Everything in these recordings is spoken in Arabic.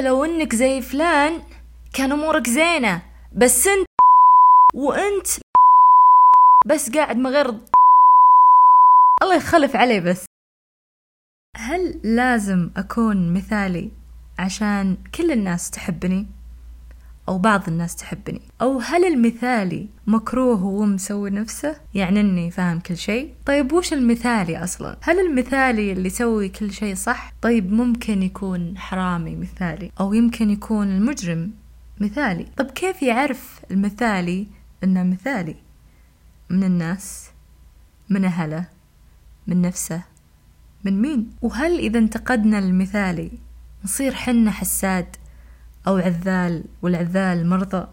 لو إنك زي فلان كان أمورك زينة بس أنت وأنت بس قاعد مغرض الله يخلف علي بس هل لازم أكون مثالي عشان كل الناس تحبني؟ أو بعض الناس تحبني. أو هل المثالي مكروه وهو مسوي نفسه؟ يعني أني فاهم كل شيء. طيب وش المثالي أصلا؟ هل المثالي اللي يسوي كل شيء صح؟ طيب ممكن يكون حرامي مثالي. أو يمكن يكون المجرم مثالي. طب كيف يعرف المثالي أنه مثالي؟ من الناس؟ من أهله؟ من نفسه؟ من مين؟ وهل إذا انتقدنا المثالي نصير حنا حساد؟ أو عذال والعذال مرضى.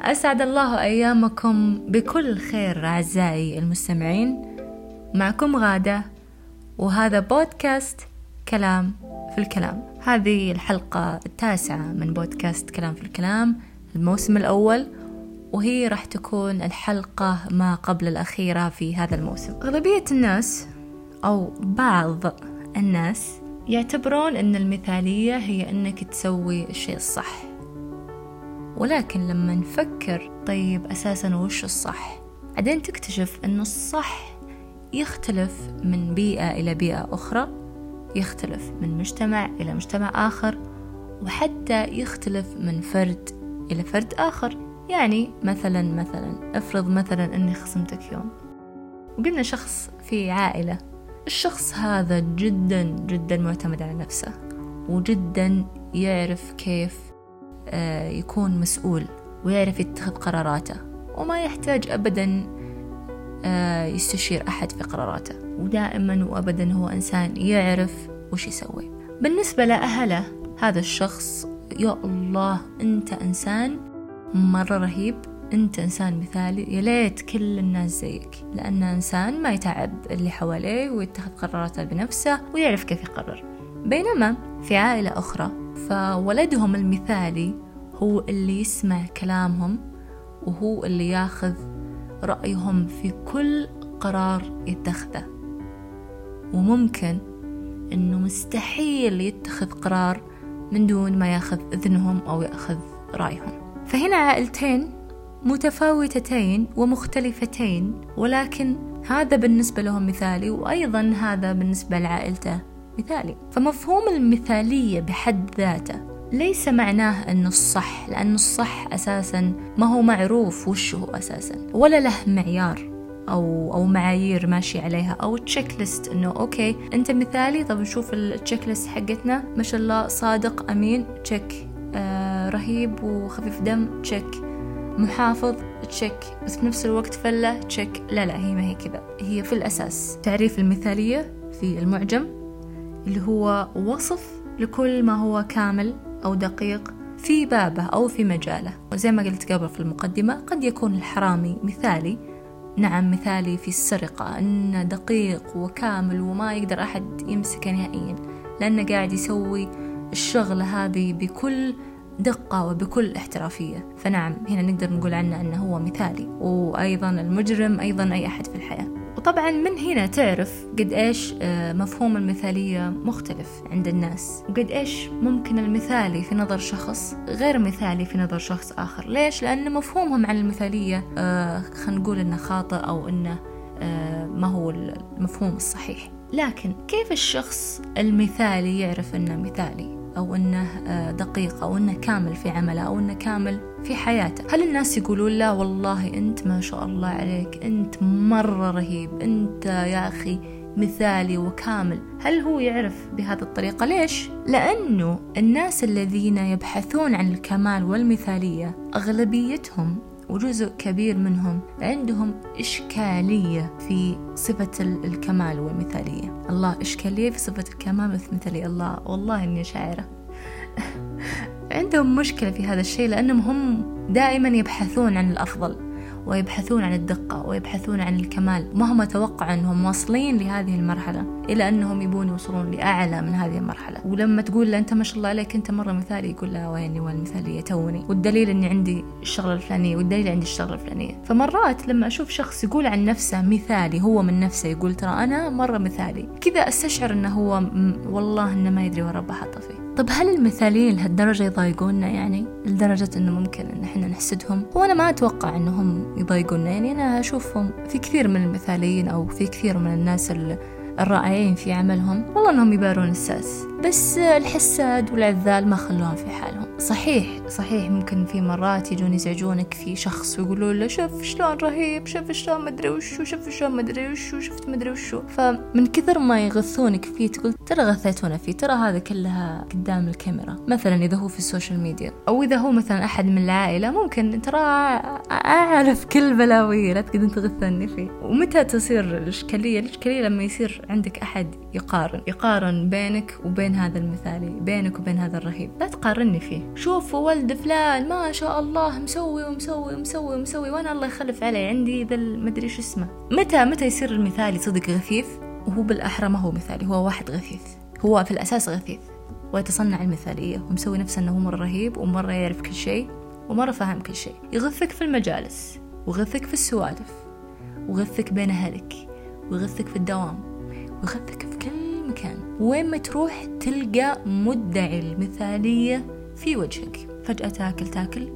أسعد الله أيامكم بكل خير أعزائي المستمعين. معكم غادة وهذا بودكاست كلام في الكلام. هذه الحلقة التاسعة من بودكاست كلام في الكلام الموسم الأول وهي راح تكون الحلقة ما قبل الأخيرة في هذا الموسم. أغلبية الناس أو بعض الناس يعتبرون أن المثالية هي أنك تسوي الشيء الصح ولكن لما نفكر طيب أساسا وش الصح؟ بعدين تكتشف أن الصح يختلف من بيئة إلى بيئة أخرى يختلف من مجتمع إلى مجتمع آخر وحتى يختلف من فرد إلى فرد آخر. يعني مثلا مثلا افرض مثلا أني خصمتك يوم. وقلنا شخص في عائلة الشخص هذا جدا جدا معتمد على نفسه وجدا يعرف كيف آه، يكون مسؤول ويعرف يتخذ قراراته وما يحتاج أبدا آه، يستشير أحد في قراراته. ودائما وأبدا هو إنسان يعرف وش يسوي. بالنسبة لأهله هذا الشخص يا الله أنت إنسان مرة رهيب. أنت إنسان مثالي يا ليت كل الناس زيك. لأنه إنسان ما يتعب اللي حواليه ويتخذ قراراته بنفسه ويعرف كيف يقرر. بينما في عائلة أخرى فولدهم المثالي هو اللي يسمع كلامهم وهو اللي ياخذ رأيهم في كل قرار يتخذه. وممكن أنه مستحيل يتخذ قرار من دون ما ياخذ إذنهم أو ياخذ رأيهم. فهنا عائلتين متفاوتتين ومختلفتين ولكن هذا بالنسبة لهم مثالي وأيضا هذا بالنسبة لعائلته مثالي. فمفهوم المثالية بحد ذاته ليس معناه أنه الصح لأنه الصح أساسا ما هو معروف وش هو أساسا. ولا له معيار أو أو معايير ماشي عليها أو checklist إنه أوكي أنت مثالي طب نشوف ال checklist حقتنا. ما شاء الله صادق أمين check آه رهيب وخفيف دم check محافظ check بس في نفس الوقت فلة check لا لا هي ما هي كذا. هي في الأساس. تعريف المثالية في المعجم اللي هو وصف لكل ما هو كامل أو دقيق في بابه أو في مجاله. وزي ما قلت قبل في المقدمة قد يكون الحرامي مثالي. نعم مثالي في السرقة. أنه دقيق وكامل وما يقدر أحد يمسكه نهائيا. لأنه قاعد يسوي الشغلة هذه بكل دقة وبكل احترافية فنعم هنا نقدر نقول عنه أنه هو مثالي وأيضا المجرم أيضا أي أحد في الحياة وطبعا من هنا تعرف قد إيش آه، مفهوم المثالية مختلف عند الناس وقد إيش ممكن المثالي في نظر شخص غير مثالي في نظر شخص آخر ليش؟ لأن مفهومهم عن المثالية آه، خلينا نقول أنه خاطئ أو أنه آه، ما هو المفهوم الصحيح لكن كيف الشخص المثالي يعرف أنه مثالي؟ أو أنه آه، دقيق أو أنه كامل في عمله أو أنه كامل في حياته. هل الناس يقولون لا والله أنت ما شاء الله عليك أنت مرة رهيب أنت يا أخي مثالي وكامل. هل هو يعرف بهذه الطريقة؟ ليش؟ لأنه الناس الذين يبحثون عن الكمال والمثالية أغلبيتهم وجزء كبير منهم عندهم إشكالية في صفة الكمال والمثالية. الله إشكالية في صفة الكمال والمثالية. الله والله إني شاعرة. عندهم مشكلة في هذا الشيء لأنهم هم دائما يبحثون عن الأفضل. ويبحثون عن الدقة ويبحثون عن الكمال. ما هم توقعوا أنهم واصلين لهذه المرحلة إلى أنهم يبون يوصلون لأعلى من هذه المرحلة. ولما تقول له أنت ما شاء الله عليك أنت مرة مثالي يقول له ويني والمثالية توني. والدليل أني عندي الشغلة الفلانية والدليل عندي الشغلة الفلانية. فمرات لما أشوف شخص يقول عن نفسه مثالي هو من نفسه يقول ترى أنا مرة مثالي. كذا أستشعر أنه هو والله أنه ما يدري وين ربه حاطه فيه. طب هل المثاليين لهالدرجة يضايقونا؟ يعني لدرجة إنه ممكن إن إحنا نحسدهم؟ هو أنا ما أتوقع إنهم يضايقونا. يعني أنا أشوفهم في كثير من المثاليين أو في كثير من الناس الرائعين في عملهم. والله إنهم يبارون الساس. بس الحساد والعذال ما خلوهم في حالهم. صحيح صحيح. ممكن في مرات يجون يزعجونك في شخص ويقولوا له شوف شلون رهيب شوف شلون مدري وشو شوف شلون مدري وشو شفت مدري وشو. فمن كثر ما يغثونك فيه تقول ترى غثيتونا فيه ترى هذا كلها قدام الكاميرا. مثلا إذا هو في ال social media أو إذا هو مثلا أحد من العائلة ممكن ترى أعرف كل بلاوي لا تقدر تغثني فيه. ومتى تصير الإشكالية؟ الإشكالية لما يصير عندك أحد يقارن يقارن بينك وبين هذا المثالي بينك وبين هذا الرهيب. لا تقارني فيه. شوفوا ولد فلان ما شاء الله مسوي ومسوي ومسوي ومسوي وأنا الله يخلف علي عندي ذا المدري شو اسمه. متى متى يصير المثالي صدق غثيث؟ وهو بالأحرى ما هو مثالي هو واحد غثيث. هو في الأساس غثيث. ويتصنع المثالية ومسوي نفسه أنه مرة رهيب ومرة يعرف كل شيء ومرة فاهم كل شيء. يغثك في المجالس ويغثك في السوالف ويغثك بين أهلك ويغثك في الدوام ويغثك في كل مكان. وين ما تروح تلقى مدعي المثالية في وجهك فجأة تاكل تاكل.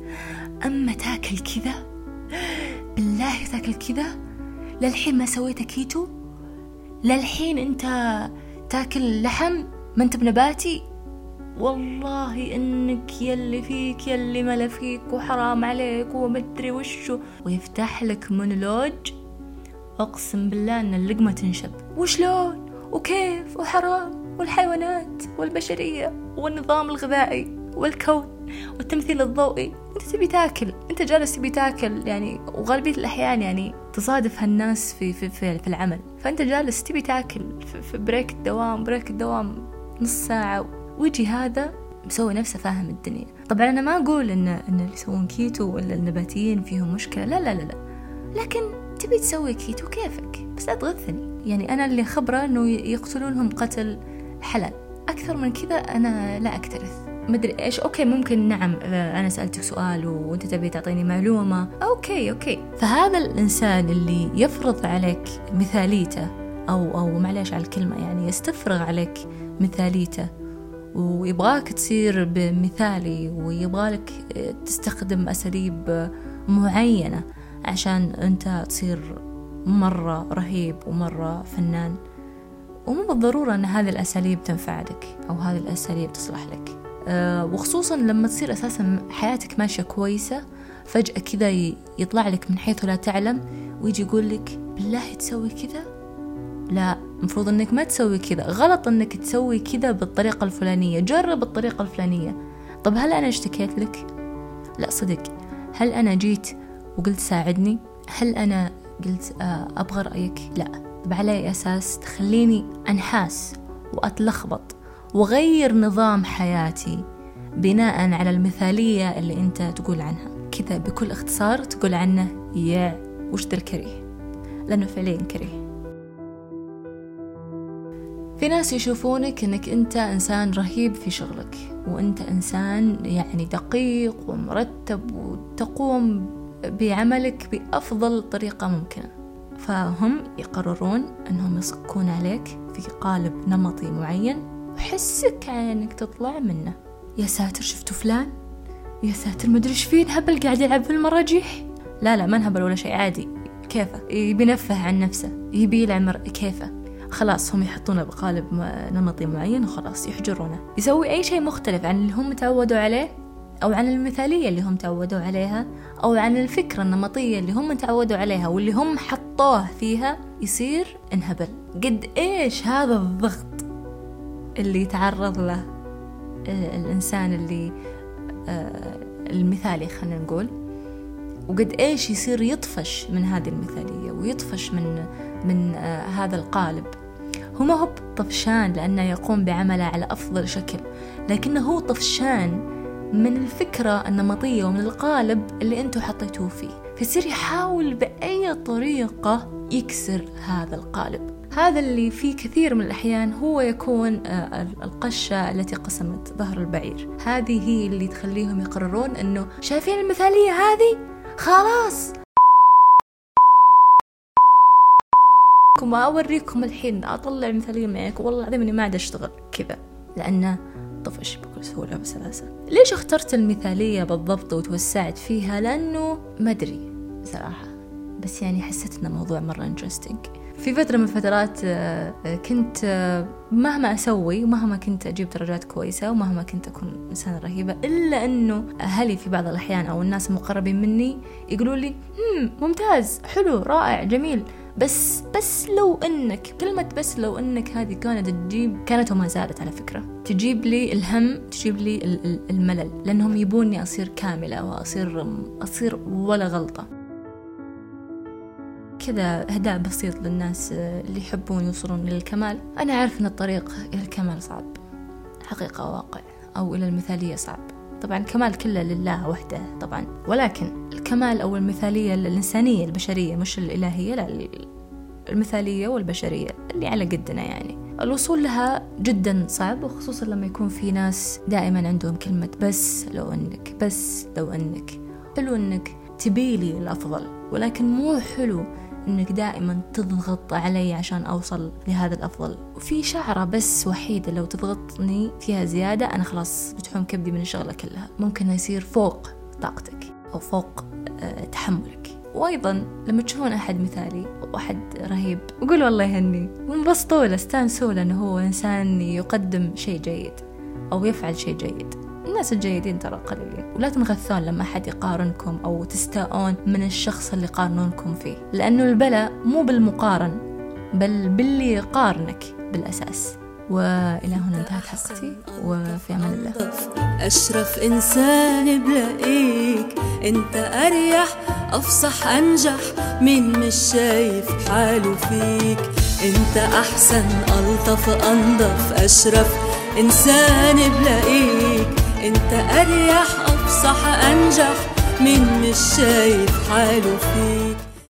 أما تاكل كذا بالله تاكل كذا. للحين ما سويت كيتو؟ للحين أنت تاكل لحم ما أنت بنباتي والله إنك يلي فيك يلي ملا فيك وحرام عليك ومدري وشو. ويفتح لك مونولوج. أقسم بالله أن اللقمة تنشب. وشلون؟ وكيف؟ وحرام. والحيوانات والبشرية والنظام الغذائي. والكون والتمثيل الضوئي. أنت تبي تاكل أنت جالس تبي تاكل يعني وغالبية الأحيان يعني تصادف هالناس في في في, في العمل. فأنت جالس تبي تاكل في, في break الدوام break الدوام نص ساعة. ويجي هذا مسوي نفسه فاهم الدنيا. طبعا أنا ما أقول إن إن اللي يسوون كيتو ولا النباتيين فيهم مشكلة. لا لا لا لا. لكن تبي تسوي كيتو كيفك؟ بس لا تغثني. يعني أنا اللي خبرة أنه يقتلونهم قتل حلال. أكثر من كذا أنا لا أكترث. مدري إيش. okay ممكن. نعم آه، أنا سألتك سؤال وأنت تبي تعطيني معلومة. okay okay. فهذا الإنسان اللي يفرض عليك مثاليته أو أو معليش على الكلمة يعني يستفرغ عليك مثاليته ويبغاك تصير بمثالي ويبغالك آه، تستخدم أساليب معينة عشان أنت تصير مرة رهيب ومرة فنان. ومو بالضرورة أن هذه الأساليب تنفع لك أو هذه الأساليب تصلح لك. وخصوصا لما تصير أساسا حياتك ماشية كويسة فجأة كذا يطلع لك من حيث لا تعلم ويجي يقول لك بالله تسوي كذا؟ لا المفروض إنك ما تسوي كذا غلط إنك تسوي كذا بالطريقة الفلانية جرب الطريقة الفلانية. طب هل أنا اشتكيت لك؟ لا صدق. هل أنا جيت وقلت ساعدني؟ هل أنا قلت آه، أبغى رأيك؟ لا. طب على أي أساس تخليني أنحاس وأتلخبط. وغير نظام حياتي بناء على المثالية اللي أنت تقول عنها. كذا بكل اختصار تقول عنه يا وش ذا الكريه لأنه فعليا كريه في ناس يشوفونك إنك أنت إنسان رهيب في شغلك وأنت إنسان يعني دقيق ومرتب وتقوم بعملك بأفضل طريقة ممكنة. فهم يقررون أنهم يصكون عليك في قالب نمطي معين وحسك انك تطلع منه. يا ساتر شفتوا فلان؟ يا ساتر مدري إيش فيه هبل قاعد يلعب في المراجيح. لا لا ما نهبل ولا شيء عادي. كيفه؟ يبي ينفه عن نفسه. يبي يلعب كيفه؟ خلاص هم يحطونه بقالب نمطي معين وخلاص يحجرونه. يسوي أي شيء مختلف عن اللي هم تعودوا عليه أو عن المثالية اللي هم تعودوا عليها أو عن الفكرة النمطية اللي هم تعودوا عليها واللي هم حطوه فيها يصير انهبل. قد إيش هذا الضغط؟ اللي يتعرض له آه، الإنسان اللي آه، المثالي خلينا نقول. وقد إيش يصير يطفش من هذه المثالية ويطفش من من آه، هذا القالب. هو ما هو طفشان لأنه يقوم بعمله على أفضل شكل لكنه هو طفشان من الفكرة النمطية ومن القالب اللي أنتوا حطيتوه فيه. فيصير يحاول بأي طريقة يكسر هذا القالب. هذا اللي في كثير من الأحيان هو يكون آه، القشة التي قسمت ظهر البعير. هذه هي اللي تخليهم يقررون أنه شايفين المثالية هذه؟ خلاص! وما أوريكم الحين أطلع مثالية معك. والله العظيم إني ما عاد أشتغل كذا لأنه طفش بكل سهولة وسلاسة ليش اخترت المثالية بالضبط وتوسعت فيها؟ لأنه ما أدري صراحة بس يعني حسيت إنه موضوع مرة انترستنج في فترة من الفترات آه، آه، كنت آه، مهما أسوي ومهما كنت أجيب درجات كويسة ومهما كنت أكون إنسانة رهيبة إلا أنه أهلي في بعض الأحيان أو الناس المقربين مني يقولوا لي ممتاز حلو رائع جميل بس بس لو إنك كلمة بس لو إنك هذه كانت تجيب كانت وما زالت على فكرة. تجيب لي الهم تجيب لي الملل لأنهم يبوني أصير كاملة وأصير أصير ولا غلطة. كذا إهداء بسيط للناس اللي يحبون يوصلون للكمال أنا أعرف أن الطريق إلى الكمال صعب. حقيقة واقع. أو إلى المثالية صعب. طبعا الكمال كله لله وحده طبعا. ولكن الكمال أو المثالية الإنسانية البشرية مش الإلهية لا المثالية والبشرية اللي على قدنا يعني. الوصول لها جدا صعب وخصوصا لما يكون في ناس دائما عندهم كلمة بس لو أنك بس لو أنك حلو أنك تبيلي الأفضل. ولكن مو حلو إنك دائما تضغط علي عشان أوصل لهذا الأفضل. وفي شعرة بس وحيدة لو تضغطني فيها زيادة أنا خلاص بتحوم كبدي من الشغلة كلها. ممكن يصير فوق طاقتك أو فوق أه تحملك. وأيضا لما تشوفون أحد مثالي واحد رهيب وقول والله يهني وانبسطوا له استانسوا له إنه هو إنسان يقدم شيء جيد أو يفعل شيء جيد. الناس الجيدين ترى قليلين. ولا تنغثون لما حد يقارنكم أو تستاءون من الشخص اللي يقارنونكم فيه. لأنه البلاء مو بالمقارن بل باللي يقارنك بالأساس. وإلى هنا انتهت حلقتي وفي أمان الله. أشرف إنسان بلاقيك أنت أريح أفصح أنجح مين مش شايف حاله فيك. أنت أحسن ألطف أنظف أشرف إنسان بلاقيك انت اريح افصح انجح من مش شايف حاله فيك